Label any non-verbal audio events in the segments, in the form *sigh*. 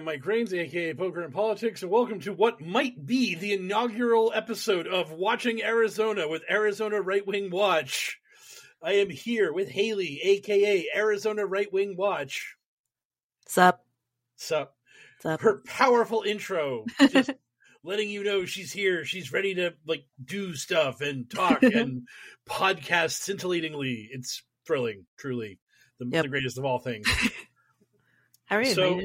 Hello, everybody. I am Mike Rains, aka Poker and Politics, and welcome to what might be the inaugural episode of Watching Arizona with Arizona Right Wing Watch. I am here with Haley, aka Arizona Right Wing Watch. Sup? Sup? Sup? Her powerful intro, *laughs* just letting you know she's here. She's ready to like do stuff and talk *laughs* and podcast scintillatingly. It's thrilling, truly, the, Yep. the greatest of all things. *laughs* How are you? So-?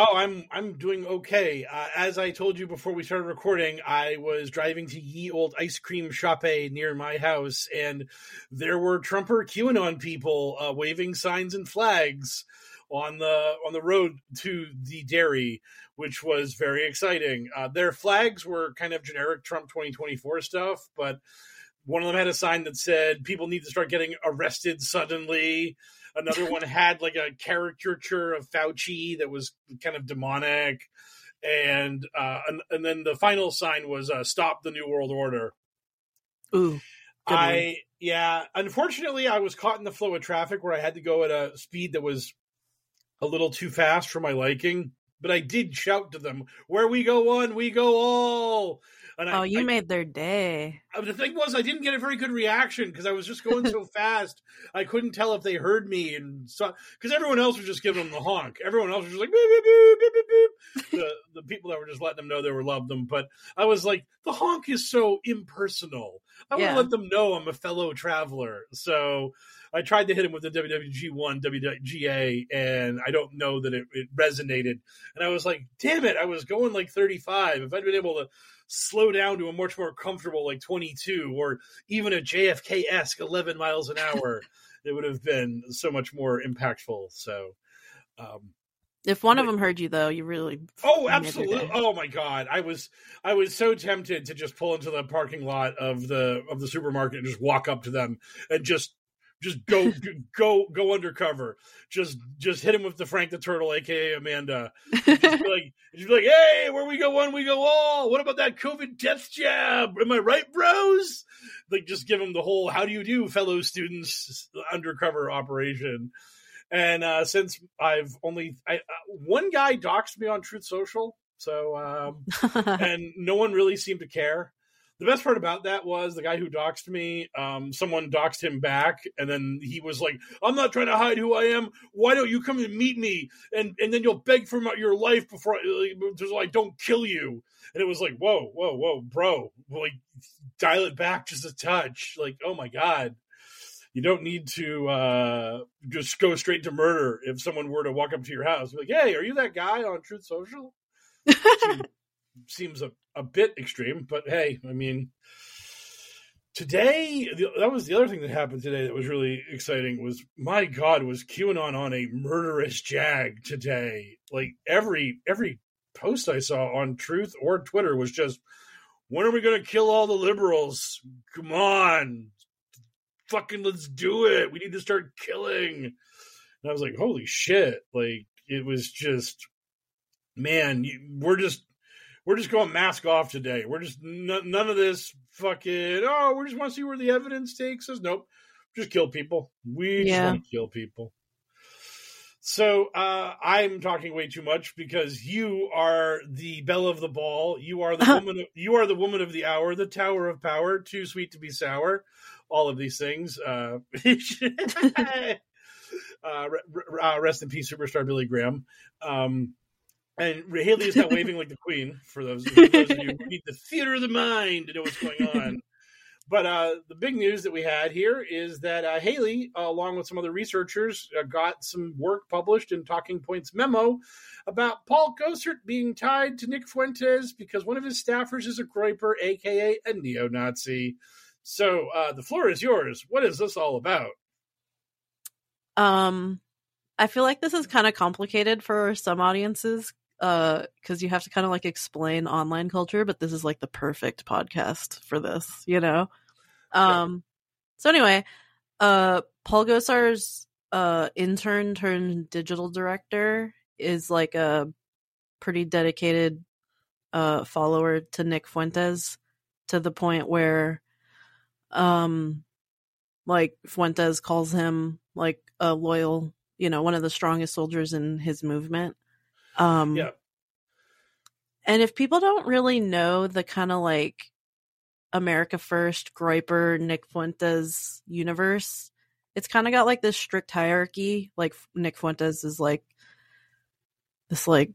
Oh, I'm I'm doing okay. Uh, as I told you before we started recording, I was driving to Ye Old Ice Cream Shoppe near my house, and there were Trumper QAnon people uh, waving signs and flags on the on the road to the dairy, which was very exciting. Uh, their flags were kind of generic Trump 2024 stuff, but one of them had a sign that said people need to start getting arrested suddenly another one had like a caricature of Fauci that was kind of demonic, and uh, and, and then the final sign was uh, "Stop the New World Order." Ooh, I yeah, unfortunately, I was caught in the flow of traffic where I had to go at a speed that was a little too fast for my liking. But I did shout to them, "Where we go one, we go all." And oh, I, you I- made their day. uh, the thing was, I didn't get a very good reaction because I was just going so *laughs* fast. I couldn't tell if they heard me, and so because everyone else was just giving them the honk. Everyone else was just like beep beep beep beep beep beep. the the people that were just letting them know they were loved them. But I was like, the honk is so impersonal. I want to Yeah. let them know I'm a fellow traveler. So I tried to hit him with the WWG one WGA, and I don't know that it, it resonated. And I was like, damn it! I was going like 35. If I'd been able to slow down to a much more comfortable like 22 or even a JFK esque 11 miles an hour, *laughs* it would have been so much more impactful. So, um, If one of them heard you, though, you really. oh, you made their absolutely! Oh my god, I was I was so tempted to just pull into the parking lot of the of the supermarket and just walk up to them and just just go go go undercover. Just just hit him with the Frank the Turtle, aka Amanda. just be like, just be like, hey, where we go one, we go all. What about that COVID death jab? Am I right, bros? Like, just give him the whole "How do you do, fellow students?" undercover operation. And uh, since I've only I, uh, one guy doxed me on Truth Social, so um, *laughs* and no one really seemed to care. The best part about that was the guy who doxed me. Um, someone doxed him back, and then he was like, "I'm not trying to hide who I am. Why don't you come and meet me, and and then you'll beg for my, your life before I, I don't kill you." And it was like, "Whoa, whoa, whoa, bro! Like, dial it back just a touch. Like, oh my god." You don't need to uh, just go straight to murder if someone were to walk up to your house. Be like, hey, are you that guy on Truth Social? *laughs* Seem- seems a, a bit extreme, but hey, I mean, today that was the other thing that happened today that was really exciting. Was my God, was QAnon on a murderous jag today? Like every every post I saw on Truth or Twitter was just, when are we going to kill all the liberals? Come on, fucking let's do it. We need to start killing. And I was like, holy shit! Like it was just, man, you, we're just we're just going mask off today. We're just n- none of this fucking. Oh, we just want to see where the evidence takes us. Nope, just kill people. We just want to kill people. So uh, I'm talking way too much because you are the belle of the ball. You are the *laughs* woman. Of, you are the woman of the hour, the tower of power. Too sweet to be sour. All of these things. Uh, *laughs* *laughs* uh, uh, rest in peace, superstar Billy Graham. Um, and Haley is now waving like the queen for those, for those of you who need the theater of the mind to know what's going on. But uh, the big news that we had here is that uh, Haley, uh, along with some other researchers, uh, got some work published in Talking Points memo about Paul Gosar being tied to Nick Fuentes because one of his staffers is a Groyper, aka a neo Nazi. So uh, the floor is yours. What is this all about? Um, I feel like this is kind of complicated for some audiences uh because you have to kind of like explain online culture but this is like the perfect podcast for this you know? Um so anyway uh paul gosar's uh intern turned digital director is like a pretty dedicated uh follower to nick fuentes to the point where um like fuentes calls him like a loyal you know one of the strongest soldiers in his movement Um, Yeah. And if people don't really know the kind of like America First, Groyper, Nick Fuentes universe, it's kind of got like this strict hierarchy. Like Nick Fuentes is like this like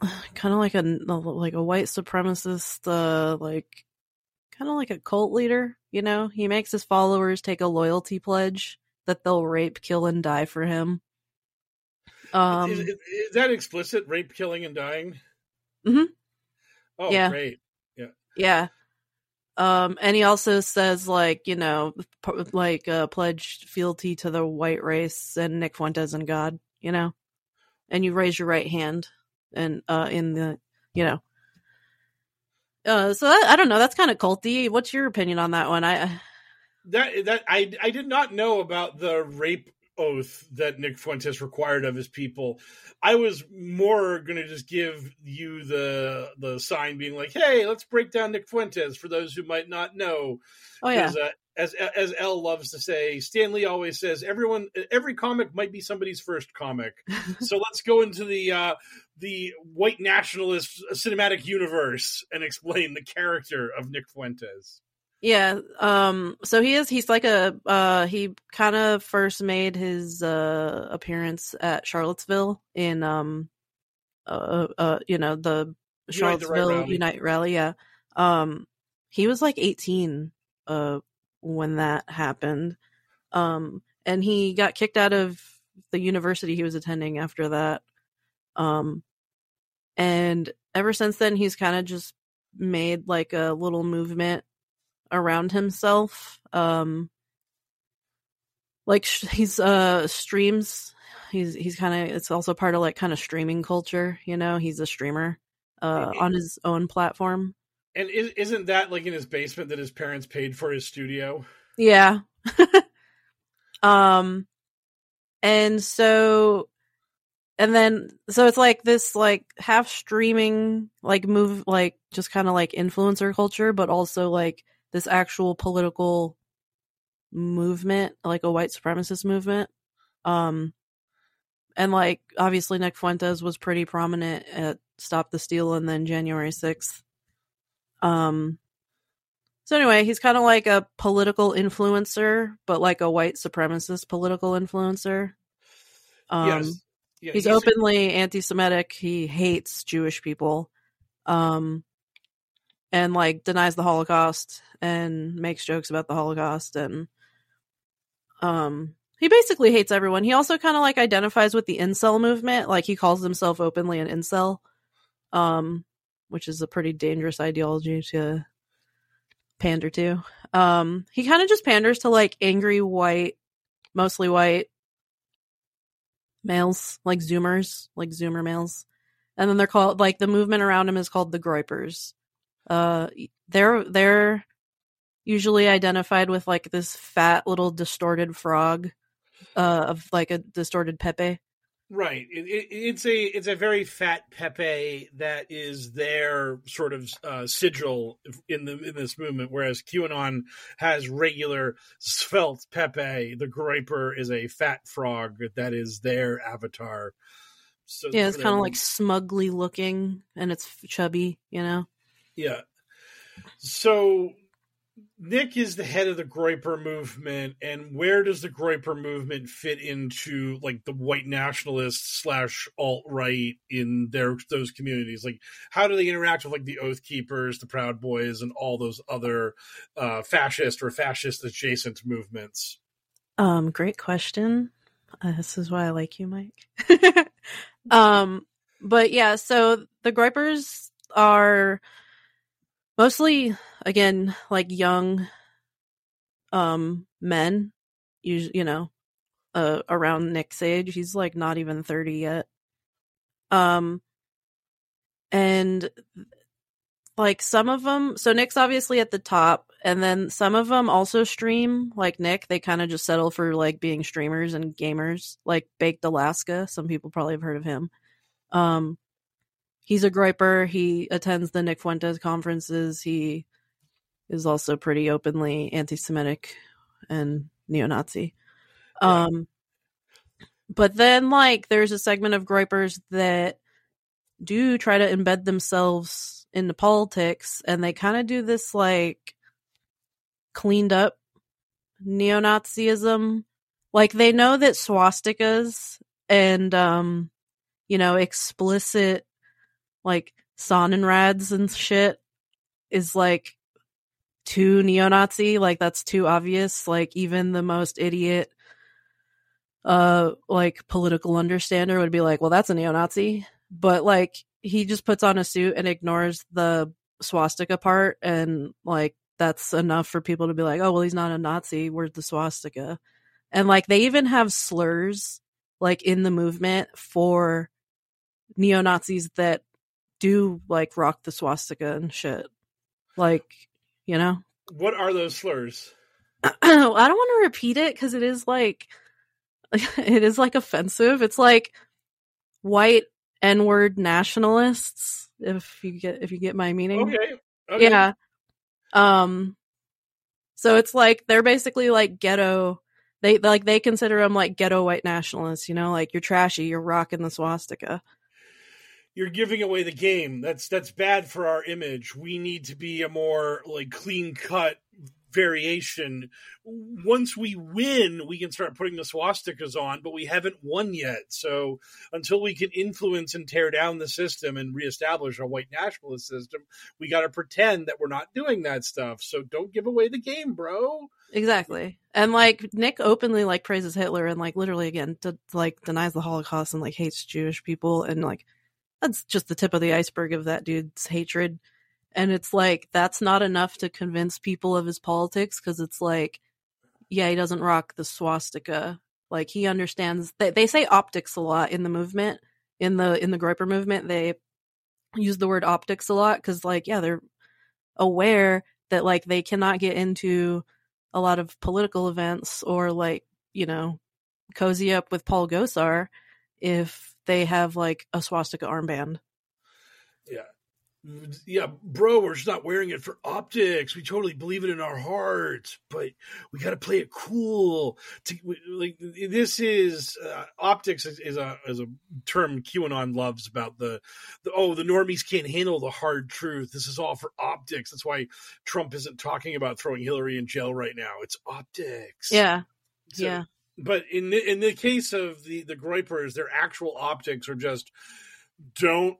*sighs* kind of like a like a white supremacist, uh, like kind of like a cult leader. You know, he makes his followers take a loyalty pledge that they'll rape, kill, and die for him. Um, is, is, is that explicit? Rape, killing, and dying. Mhm. Oh, Yeah. great. Yeah. Yeah. Um, and he also says like, you know, p- like uh, pledge fealty to the white race and Nick Fuentes and God, you know, and you raise your right hand and uh in the, you know, uh, so I, I don't know. That's kind of culty. What's your opinion on that one? I That that I I did not know about the rape oath that Nick Fuentes required of his people. I was more going to just give you the the sign being like, "Hey, let's break down Nick Fuentes for those who might not know." oh yeah, uh, as as L loves to say, Stan Lee always says, "Everyone, every comic might be somebody's first comic." *laughs* so let's go into the uh, the white nationalist cinematic universe and explain the character of Nick Fuentes. Yeah. Um so he is he's like a uh he kind of first made his uh appearance at Charlottesville in um uh uh you know the Unite the Right Charlottesville rally. Unite rally, yeah. Um he was like 18 uh when that happened. Um and he got kicked out of the university he was attending after that. Um and ever since then he's kind of just made like a little movement around himself um like sh- he's uh streams he's he's kind of it's also part of like kind of streaming culture you know he's a streamer uh Mhm. on his own platform And is, isn't that like in his basement that his parents paid for his studio? yeah *laughs* um and so and then so it's like this like half streaming like move like just kind of like influencer culture but also like this actual political movement like a white supremacist movement um and like obviously Nick Fuentes was pretty prominent at Stop the Steal and then January 6th um so anyway, he's kind of like a political influencer, but like a white supremacist political influencer. Um, yes. Yeah, he's, openly anti-Semitic. He hates Jewish people, um, and like denies the Holocaust and makes jokes about the Holocaust, and um, he basically hates everyone. He also kind of like identifies with the incel movement. Like he calls himself openly an incel, um, which is a pretty dangerous ideology to pander to. Um, he kind of just panders to like angry white, mostly white males, like Zoomers, like Zoomer males, and then they're called like the movement around him is called the Groypers. Uh, they're they're usually identified with like this fat little distorted frog, uh, of like a distorted Pepe. Right. It, it, it's a it's a very fat Pepe that is their sort of uh, sigil in the in this movement, whereas QAnon has regular svelte Pepe. The Groyper is a fat frog that is their avatar. So Yeah, it's kind of like smugly looking, and it's chubby, you know. Yeah. So Nick is the head of the Groyper movement, and where does the Groyper movement fit into like the white nationalists slash alt right in their those communities? Like, how do they interact with like the Oath Keepers, the Proud Boys, and all those other uh, fascist or fascist adjacent movements? Um, great question. Uh, this is why I like you, Mike. *laughs* um, but yeah, so the Groypers are mostly, again, like young, um, men. You you know, uh, around Nick's age. He's like not even thirty yet. Um, and like some of them so nick's obviously at the top and then some of them also stream like nick they kind of just settle for like being streamers and gamers like baked alaska some people probably have heard of him um he's a groyper. He attends the nick fuentes conferences. He is also pretty openly anti-semitic and neo-nazi. Yeah. um but then like there's a segment of groypers that do try to embed themselves into politics and they kind of do this like cleaned up neo-nazism. Like they know that swastikas and um you know explicit like sonnenrads and shit is like too neo-nazi like that's too obvious like even the most idiot uh like political understander would be like well that's a neo-nazi. But like he just puts on a suit and ignores the swastika part and like that's enough for people to be like oh well he's not a nazi where's the swastika. And like they even have slurs like in the movement for neo-nazis that do like rock the swastika and shit. Like you know? What are those slurs? *clears throat* I don't want to repeat it because it is like *laughs* it is like offensive. It's like white n-word nationalists if you get if you get my meaning. Okay, okay. yeah. Um so it's like they're basically like ghetto they like they consider them like ghetto white nationalists you know? Like you're trashy you're rocking the swastika you're giving away the game. That's that's bad for our image. We need to be a more like clean cut variation. Once we win, we can start putting the swastikas on, but we haven't won yet. So until we can influence and tear down the system and reestablish a white nationalist system, we got to pretend that we're not doing that stuff. So don't give away the game, bro. Exactly. And like Nick openly like praises Hitler and like literally again to, like denies the Holocaust and like hates Jewish people and like that's just the tip of the iceberg of that dude's hatred. And it's like, that's not enough to convince people of his politics because it's like, yeah, he doesn't rock the swastika. Like he understands they, they say optics a lot in the movement, in the in the Groyper movement. They use the word optics a lot because like, yeah, they're aware that like they cannot get into a lot of political events or like, you know, cozy up with Paul Gosar if they have like a swastika armband. Yeah. Yeah, bro, we're just not wearing it for optics. We totally believe it in our hearts, but we got to play it cool. To, like this is uh, optics is, is, a is a term QAnon loves about the, the oh the normies can't handle the hard truth. This is all for optics. That's why Trump isn't talking about throwing Hillary in jail right now. It's optics. Yeah, so, yeah but in the, in the case of the the Groypers, their actual optics are just don't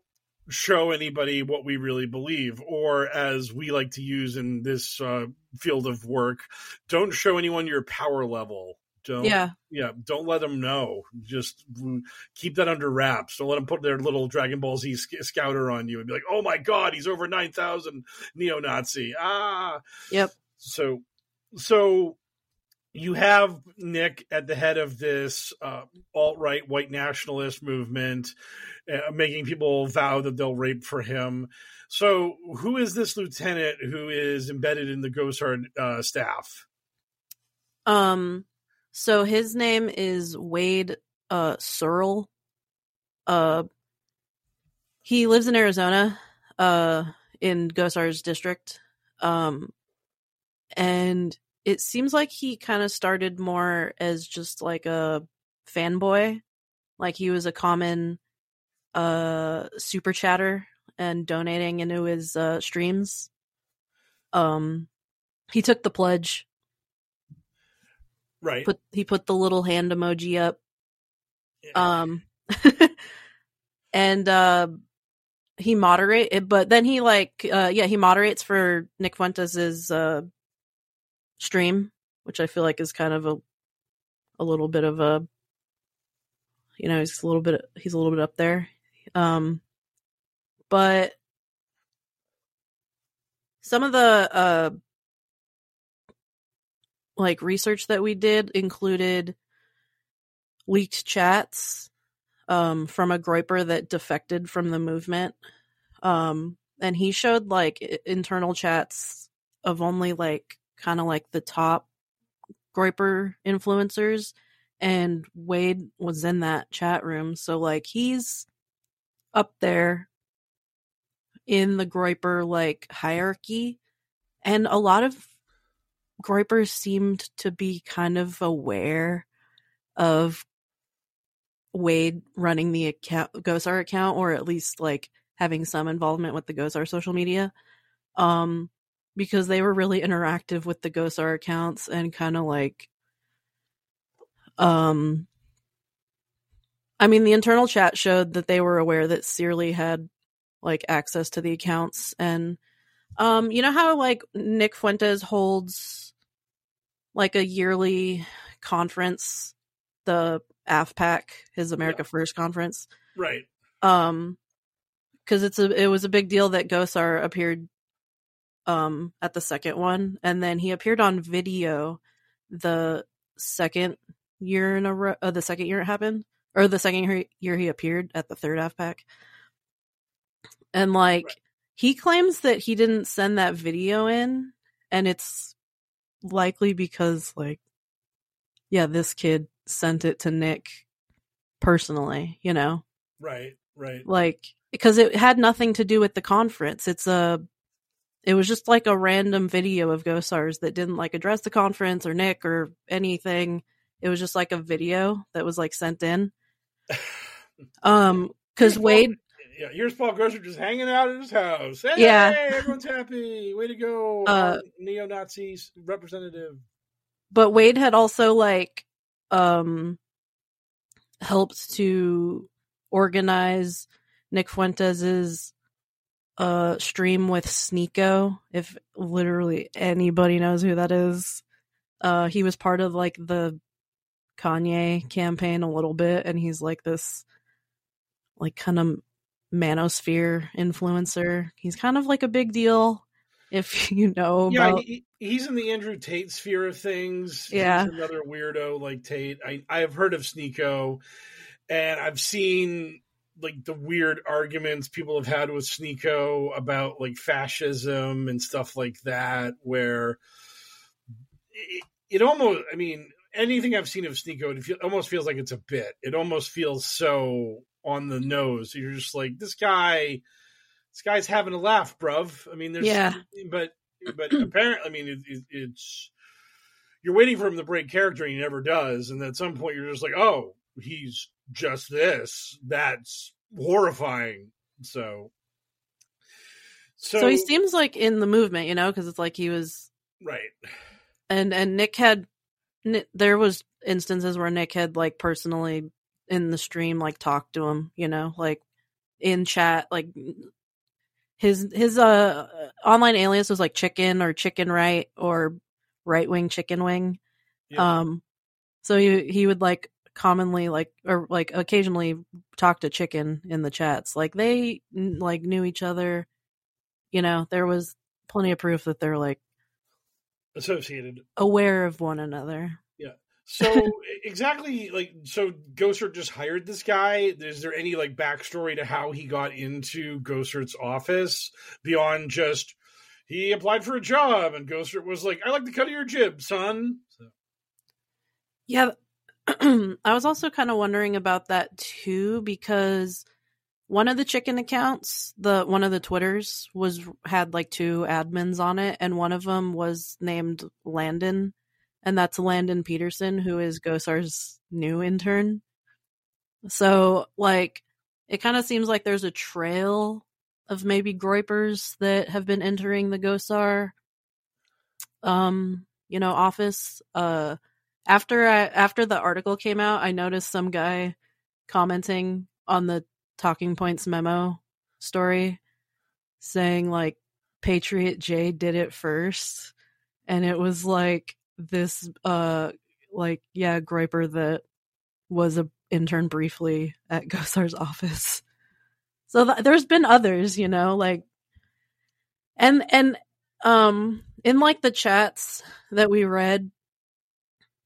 show anybody what we really believe, or as we like to use in this uh, field of work, don't show anyone your power level. Don't yeah yeah don't let them know. Just keep that under wraps. Don't let them put their little Dragon Ball Z scouter on you and be like, oh my god, he's over nine thousand neo Nazi. Ah, yep. So so you have Nick at the head of this uh, alt right white nationalist movement, uh, making people vow that they'll rape for him. So, who is this lieutenant who is embedded in the Gosar uh, staff? Um, so his name is Wade uh, Searle. Uh, he lives in Arizona, uh, in Gosar's district. Um, and it seems like he kind of started more as just like a fanboy like he was a common uh super chatter and donating into his uh streams. Um he took the pledge. Right. Put he put the little hand emoji up. Yeah. um *laughs* and uh he moderate but then he like uh yeah he moderates for nick fuentes's uh stream, which I feel like is kind of a a little bit of a you know, he's a little bit he's a little bit up there. Um but some of the uh like research that we did included leaked chats um from a groyper that defected from the movement um and he showed like internal chats of only like kind of like the top Groyper influencers and Wade was in that chat room. So like he's up there in the Groyper like hierarchy and a lot of Groypers seemed to be kind of aware of Wade running the account Gosar account or at least like having some involvement with the Gosar social media. Um because they were really interactive with the Gosar accounts and kind of like um I mean the internal chat showed that they were aware that Searly had like access to the accounts and um you know how like Nick Fuentes holds like a yearly conference the AFPAC his America Yeah. First conference Right. um because it's a it was a big deal that Gosar appeared um at the second one and then he appeared on video the second year in a row uh, the second year it happened or the second year, he appeared at the third AFPAC and like Right. he claims that he didn't send that video in and it's likely because like yeah this kid sent it to Nick personally you know Right. Right. like because it had nothing to do with the conference it's a it was just like a random video of gosars that didn't like address the conference or nick or anything it was just like a video that was like sent in *laughs* um because wade Yeah, here's Paul Gosar just hanging out at his house. Hey, Yeah. everyone's happy. Way to go, Uh, neo Nazis representative. but wade had also like um helped to organize nick fuentes's uh stream with Sneako if literally anybody knows who that is uh he was part of like the kanye campaign a little bit and he's like this like kind of manosphere influencer he's kind of like a big deal if *laughs* you know Yeah, about he, he's in the Andrew Tate sphere of things. Yeah. He's another weirdo like Tate. I I have heard of Sneako, and I've seen like the weird arguments people have had with Sneako about like fascism and stuff like that, where it, it almost, I mean, anything I've seen of Sneako, it feel, almost feels like it's a bit. It almost feels so on the nose. You're just like, this guy, this guy's having a laugh, bruv. I mean, there's, Yeah. but, but *clears throat* apparently, I mean, it, it, it's, you're waiting for him to break character and he never does. And at some point, you're just like, oh, he's just this. That's horrifying. So, so, so he seems like in the movement you know because it's like he was right. and and Nick had there was instances where Nick had like personally in the stream like talked to him, you know, like in chat like his his uh online alias was like chicken or chicken right or right wing chicken wing. Yeah. Um so he he would like commonly like or like occasionally talk to chicken in the chats. Like they like knew each other. You know, there was plenty of proof that they're like Associated. aware of one another. Yeah. So *laughs* exactly like so Gosar just hired this guy. Is there any like backstory to how he got into Gosar's office beyond just he applied for a job and Gosar was like, I like the cut of your jib, son. So, Yeah. *clears throat* I was also kind of wondering about that too because one of the chicken accounts, the one of the Twitters was had like two admins on it and one of them was named Landon and that's Landon Peterson who is Gosar's new intern. So like it kind of seems like there's a trail of maybe groypers that have been entering the Gosar um you know office uh after I, after the article came out, I noticed some guy commenting on the Talking Points memo story saying like Patriot J did it first and it was like this uh like yeah Groyper that was a intern briefly at *laughs* Gosar's office. So th- there's been others, you know, like and and um in like the chats that we read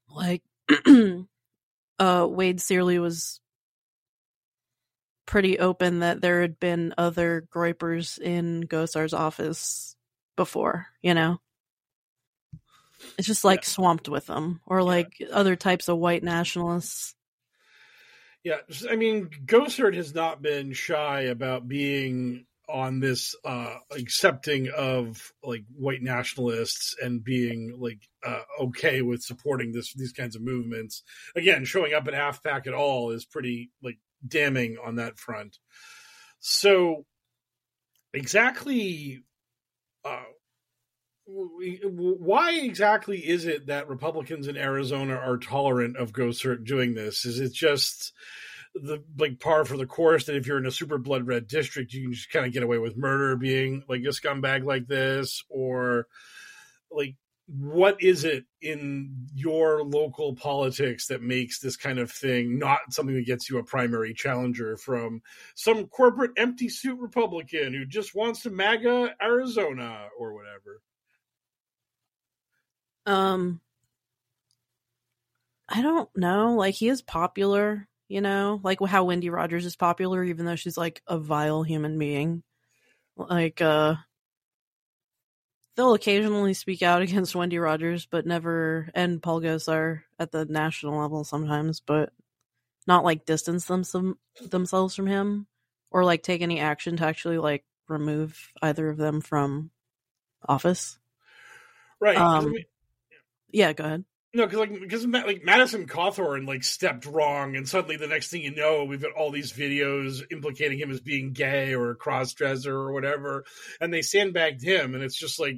like *clears throat* uh Wade Searly was pretty open that there had been other groypers in Gosar's office before, you know. It's just like swamped with them or like other types of white nationalists. yeah, I mean, Gosar has not been shy about being on this uh accepting of like white nationalists and being like uh okay with supporting this these kinds of movements again showing up at AFPAC at all is pretty like damning on that front so exactly uh why exactly is it that Republicans in Arizona are tolerant of Gosar doing this? Is it just the like par for the course that if you're in a super blood red district, you can just kind of get away with murder being like a scumbag like this, or like what is it in your local politics that makes this kind of thing not something that gets you a primary challenger from some corporate empty suit Republican who just wants to MAGA Arizona or whatever? Um, I don't know. Like he is popular, you know, like how Wendy Rogers is popular, even though she's like a vile human being. Like, uh, they'll occasionally speak out *laughs* against Wendy Rogers, but never, and Paul Gosar at the national level sometimes, but not like distance them some, themselves from him or like take any action to actually like remove either of them from office. Right. Um, yeah, go ahead. No, because like because like Madison Cawthorn like stepped wrong, and suddenly the next thing you know, we've got all these videos implicating him as being gay or a cross dresser or whatever, and they sandbagged him, and it's just like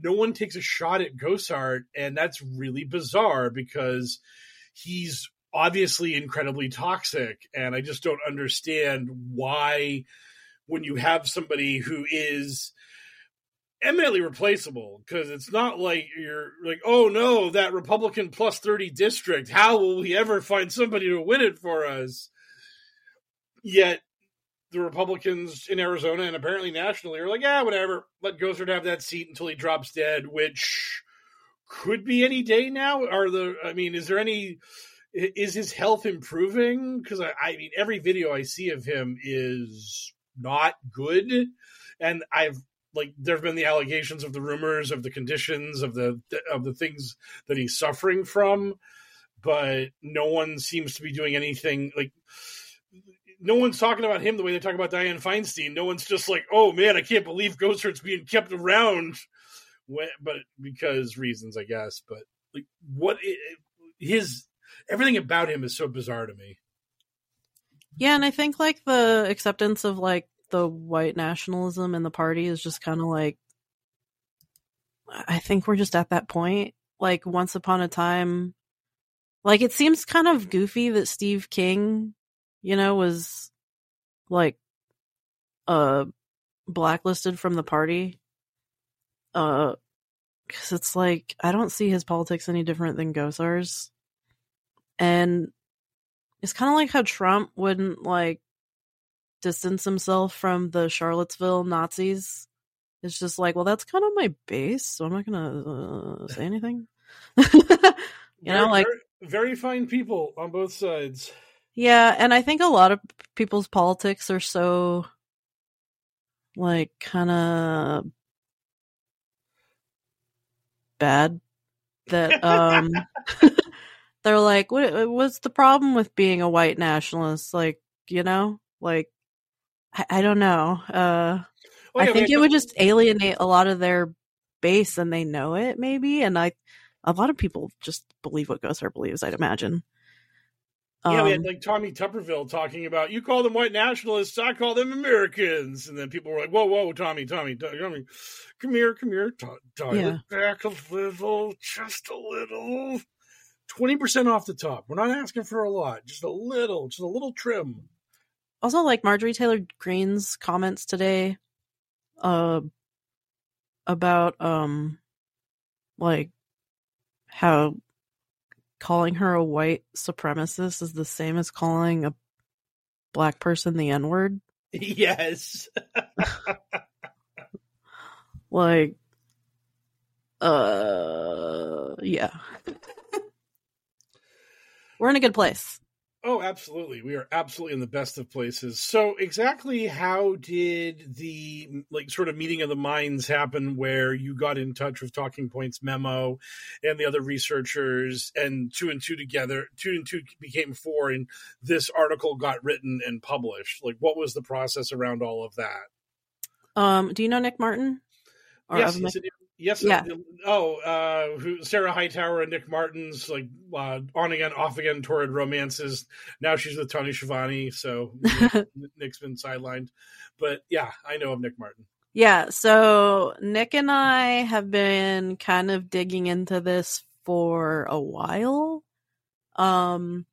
no one takes a shot at Gosar, and that's really bizarre because he's obviously incredibly toxic, and I just don't understand why when you have somebody who is eminently replaceable because it's not like you're like, oh no, that Republican plus 30 district, how will we ever find somebody to win it for us? Yet the Republicans in Arizona and apparently nationally are like, yeah, whatever, let Gosar have that seat until he drops dead, which could be any day now. Are the, I mean, is there any, is his health improving? Because I, I mean, every video I see of him is not good. And I've like there have been the allegations of the rumors of the conditions of the of the things that he's suffering from but no one seems to be doing anything like no one's talking about him the way they talk about Diane Feinstein. No one's just like, "Oh man, I can't believe Gosar's being kept around," when, but because reasons, I guess. But like, what his everything about him is so bizarre to me. Yeah, and I think like the acceptance of like the white nationalism in the party is just kind of like I think we're just at that point. Like once upon a time like it seems kind of goofy that Steve King, you know, was like uh blacklisted from the party. Uh cuz it's like I don't see his politics any different than Gosar's. And it's kind of like how Trump wouldn't like distance himself from the Charlottesville Nazis. It's just like, well, that's kind of my base, so I'm not gonna uh, say anything. *laughs* you very, know, like very, very fine people on both sides. Yeah, and I think a lot of people's politics are so like kind of bad that um *laughs* *laughs* they're like what what's the problem with being a white nationalist like you know like I, I don't know. Uh, well, I think it would just alienate a lot of their base, and they know it maybe. And I, a lot of people just believe what Gosar believes. I'd imagine. Yeah, um, we had um, like Tommy Tuberville talking about you call them white nationalists, I call them Americans, and then people were like, "Whoa, whoa, Tommy, Tommy, Tommy, come here, come here, dial yeah. it back a little, just a little, twenty percent off the top. We're not asking for a lot, just a little, just a little trim." Also like Marjorie Taylor Greene's comments today uh about um like how calling her a white supremacist is the same as calling a black person the n-word. *laughs* Yes. *laughs* Like uh yeah. *laughs* We're in a good place Oh, absolutely. We are absolutely in the best of places. So, exactly how did the like sort of meeting of the minds happen where you got in touch with Talking Points memo and the other researchers and two and two together, two and two became four and this article got written and published? Like what was the process around all of that? Um, do you know Nick Martin? Yes, yes, yes. Yeah. Oh, uh, who, Sarah Hightower and Nick Martin's like uh, on again, off again, torrid romances. Now she's with Tony Schiavone, so *laughs* Nick's been sidelined. But yeah, I know of Nick Martin. Yeah, so Nick and I have been kind of digging into this for a while. Um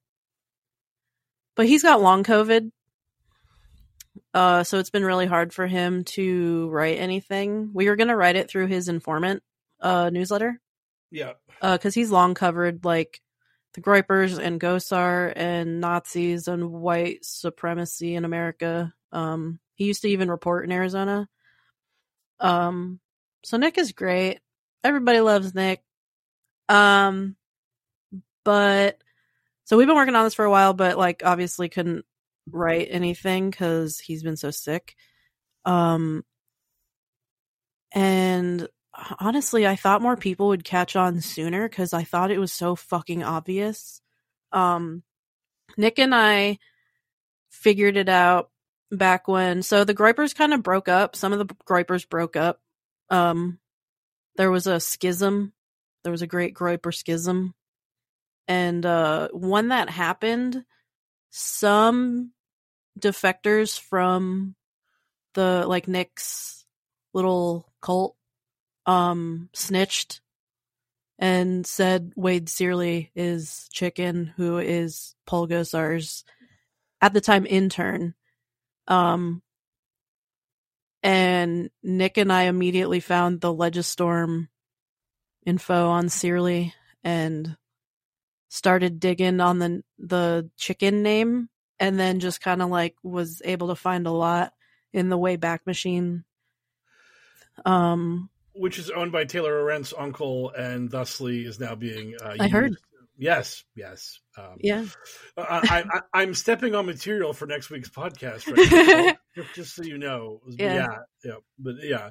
but he's got long covid. Uh so it's been really hard for him to write anything. We were going to write it through his informant uh newsletter. Yeah. Uh cuz he's long covered like the Groypers and Gosar and Nazis and white supremacy in America. Um he used to even report in Arizona. Um so Nick is great. Everybody loves Nick. Um but so we've been working on this for a while, but like obviously couldn't write anything because he's been so sick. Um, and honestly, I thought more people would catch on sooner because I thought it was so fucking obvious. Um, Nick and I figured it out back when. So the Groypers kind of broke up. Some of the Groypers broke up. Um, there was a schism. There was a great Groyper schism and uh, when that happened, some defectors from the like Nick's little cult um snitched and said Wade Searly is Chicken, who is Paul Gosar's at the time intern. Um and Nick and I immediately found the Legistorm info on Searly and started digging on the the chicken name and then just kind of like was able to find a lot in the Wayback Machine. Um, which is owned by Taylor Lorenz uncle and thusly is now being. Uh, I heard. Yes, yes. Um, yeah. I, I, am stepping on material for next week's podcast, right *laughs* just, just, so you know. Yeah. yeah, yeah, but yeah.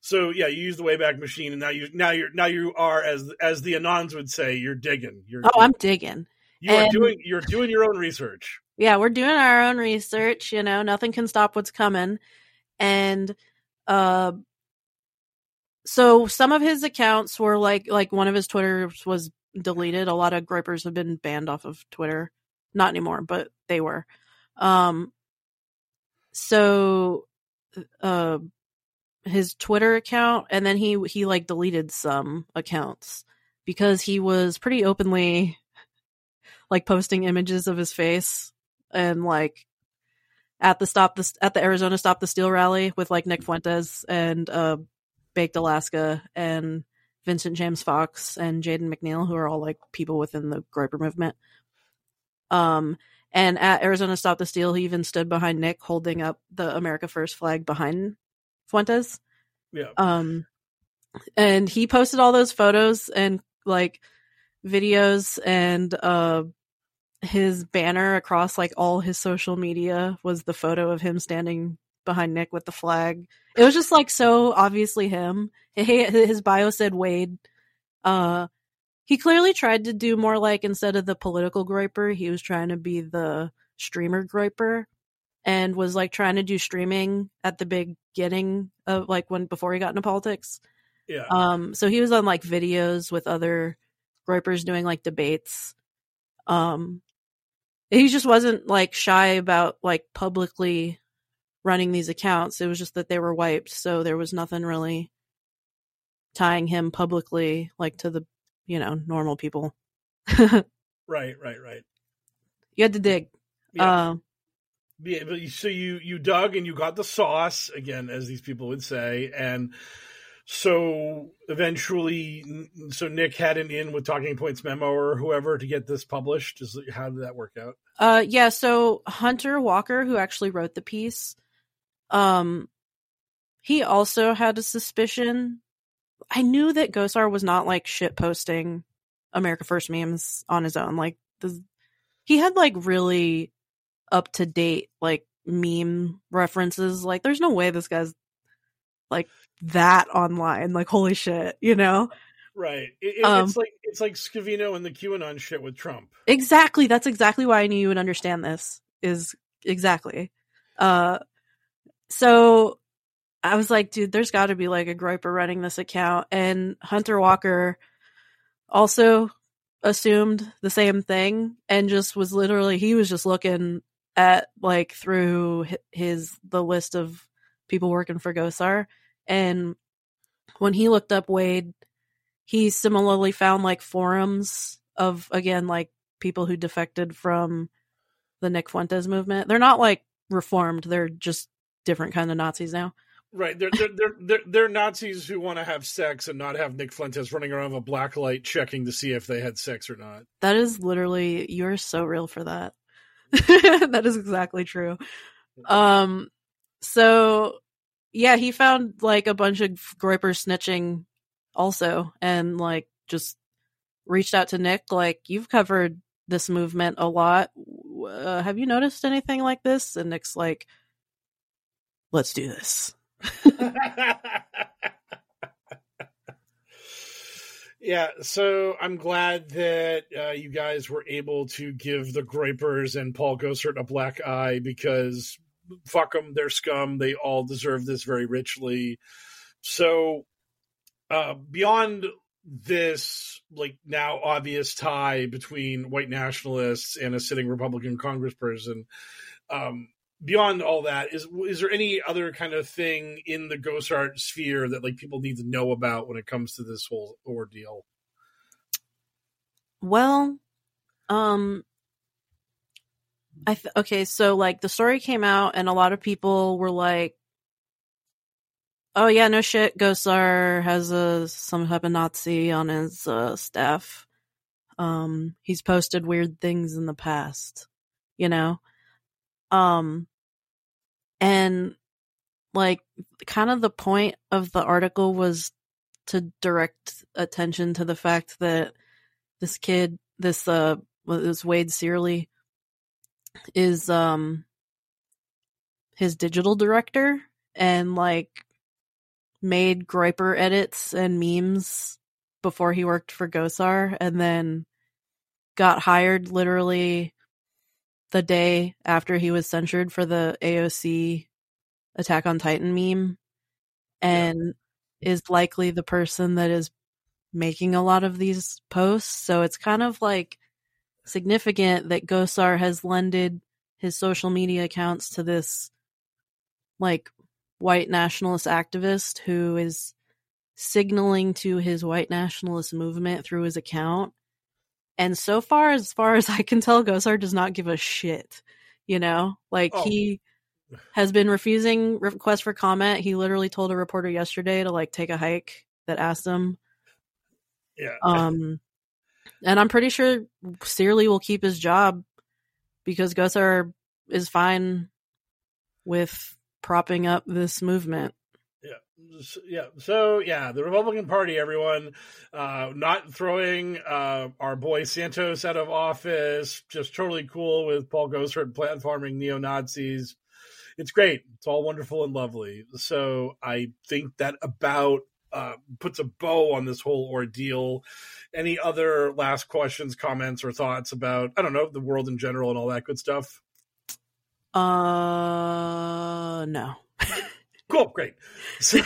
So yeah, you use the Wayback Machine, and now you now you're now you are as as the Anons would say, you're digging. You're oh, I'm digging. You and, are doing you're doing your own research. Yeah, we're doing our own research. You know, nothing can stop what's coming, and uh, so some of his accounts were like like one of his Twitters was deleted. A lot of Groypers have been banned off of Twitter. Not anymore, but they were. Um, so uh his Twitter account and then he he like deleted some accounts because he was pretty openly like posting images of his face and like at the stop the at the Arizona Stop the Steal rally with like Nick Fuentes and uh Baked Alaska and Vincent James Fox and Jaden McNeil who are all like people within the Groyper movement. Um and at Arizona Stop the Steal he even stood behind Nick holding up the America First flag behind Fuentes. Yeah. Um, and he posted all those photos and like videos and uh his banner across like all his social media was the photo of him standing behind Nick with the flag. It was just like so obviously him. His bio said Wade. Uh, he clearly tried to do more like instead of the political groyper, he was trying to be the streamer groyper and was like trying to do streaming at the beginning of like when before he got into politics. Yeah. Um so he was on like videos with other groypers doing like debates. Um he just wasn't like shy about like publicly running these accounts. It was just that they were wiped, so there was nothing really tying him publicly like to the, you know, normal people. *laughs* right, right, right. You had to dig. Yeah. Uh, yeah, so you you dug and you got the sauce again, as these people would say, and so eventually, so Nick had an in with Talking Points memo or whoever to get this published. Is how did that work out? Uh, yeah. So Hunter Walker, who actually wrote the piece, um, he also had a suspicion. I knew that Gosar was not like shit posting America First memes on his own. Like the, he had like really up to date like meme references. Like, there's no way this guy's like that online. Like, holy shit, you know? Right. It, it, um, it's like it's like Scavino and the QAnon shit with Trump. Exactly. That's exactly why I knew you would understand this. Is exactly. Uh, so I was like, dude, there's got to be like a groyper running this account. And Hunter Walker also assumed the same thing and just was literally, he was just looking at like through his, the list of people working for Gosar. And when he looked up Wade, he similarly found like forums of, again, like people who defected from the Nick Fuentes movement. They're not like reformed, they're just different kind of Nazis now. Right, they're they're they're they're, they're Nazis who want to have sex and not have Nick Fuentes running around with a black light checking to see if they had sex or not. That is literally you're so real for that. *laughs* that is exactly true. Um, so yeah, he found like a bunch of Groyper snitching also, and like just reached out to Nick. Like you've covered this movement a lot. Uh, have you noticed anything like this? And Nick's like, let's do this. *laughs* *laughs* yeah, so I'm glad that uh, you guys were able to give the Groypers and Paul Gosar a black eye because fuck them, they're scum. They all deserve this very richly. So, uh, beyond this, like now obvious tie between white nationalists and a sitting Republican congressperson, um, beyond all that, is is there any other kind of thing in the Gosar sphere that like people need to know about when it comes to this whole ordeal? Well, um, I th- okay, so like the story came out, and a lot of people were like, "Oh yeah, no shit, Gosar has a some type of Nazi on his uh, staff. Um, he's posted weird things in the past, you know." Um, and like kind of the point of the article was to direct attention to the fact that this kid, this uh, this Wade Searle, is um his digital director and like made Groyper edits and memes before he worked for Gosar and then got hired literally the day after he was censured for the AOC Attack on Titan meme and yeah. is likely the person that is making a lot of these posts. So it's kind of like significant that Gosar has lended his social media accounts to this like white nationalist activist who is signaling to his white nationalist movement through his account. And so far, as far as *laughs* I can tell, Gosar does not give a shit. You know, like oh. he has been refusing requests for comment. He literally told a reporter yesterday to like take a hike that asked him. Yeah. Um, and I'm pretty sure Searle will keep his job because Gosar is fine with propping up this movement. Yeah. Yeah. So, yeah, the Republican Party, everyone, uh, not throwing uh, our boy Santos out of office, just totally cool with Paul Gosar plant farming neo Nazis. It's great. It's all wonderful and lovely. So, I think that about uh, puts a bow on this whole ordeal. Any other last questions, comments, or thoughts about I don't know the world in general and all that good stuff? Uh, no. *laughs* cool, great. *laughs* So,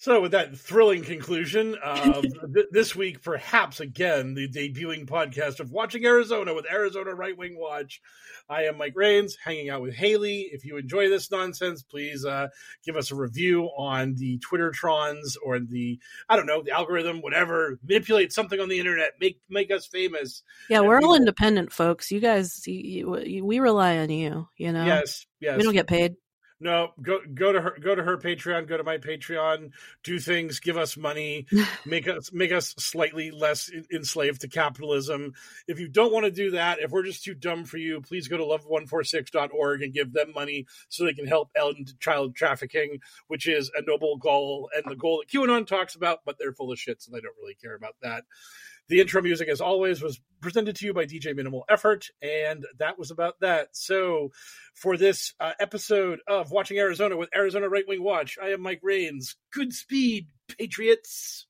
So, with that thrilling conclusion of *laughs* th- this week, perhaps again, the debuting podcast of Watching Arizona with Arizona Right Wing Watch. I am Mike Rains, hanging out with Haley. If you enjoy this nonsense, please uh, give us a review on the Twitter trons or the, I don't know, the algorithm, whatever. Manipulate something on the internet, make make us famous. Yeah, we're all independent folks. You guys, you, you, we rely on you. You know. Yes, yes. We don't get paid no go go to her go to her patreon go to my patreon do things give us money *laughs* make us make us slightly less enslaved to capitalism. If you don't want to do that if we're just too dumb for you please go to love146.org and give them money so they can help end child trafficking which is a noble goal and the goal that qanon talks about but they're full of shit so they don't really care about that the intro music, as always, was presented to you by DJ Minimal Effort, and that was about that. So, for this uh, episode of Watching Arizona with Arizona Right Wing Watch, I am Mike Rains. Good speed, Patriots.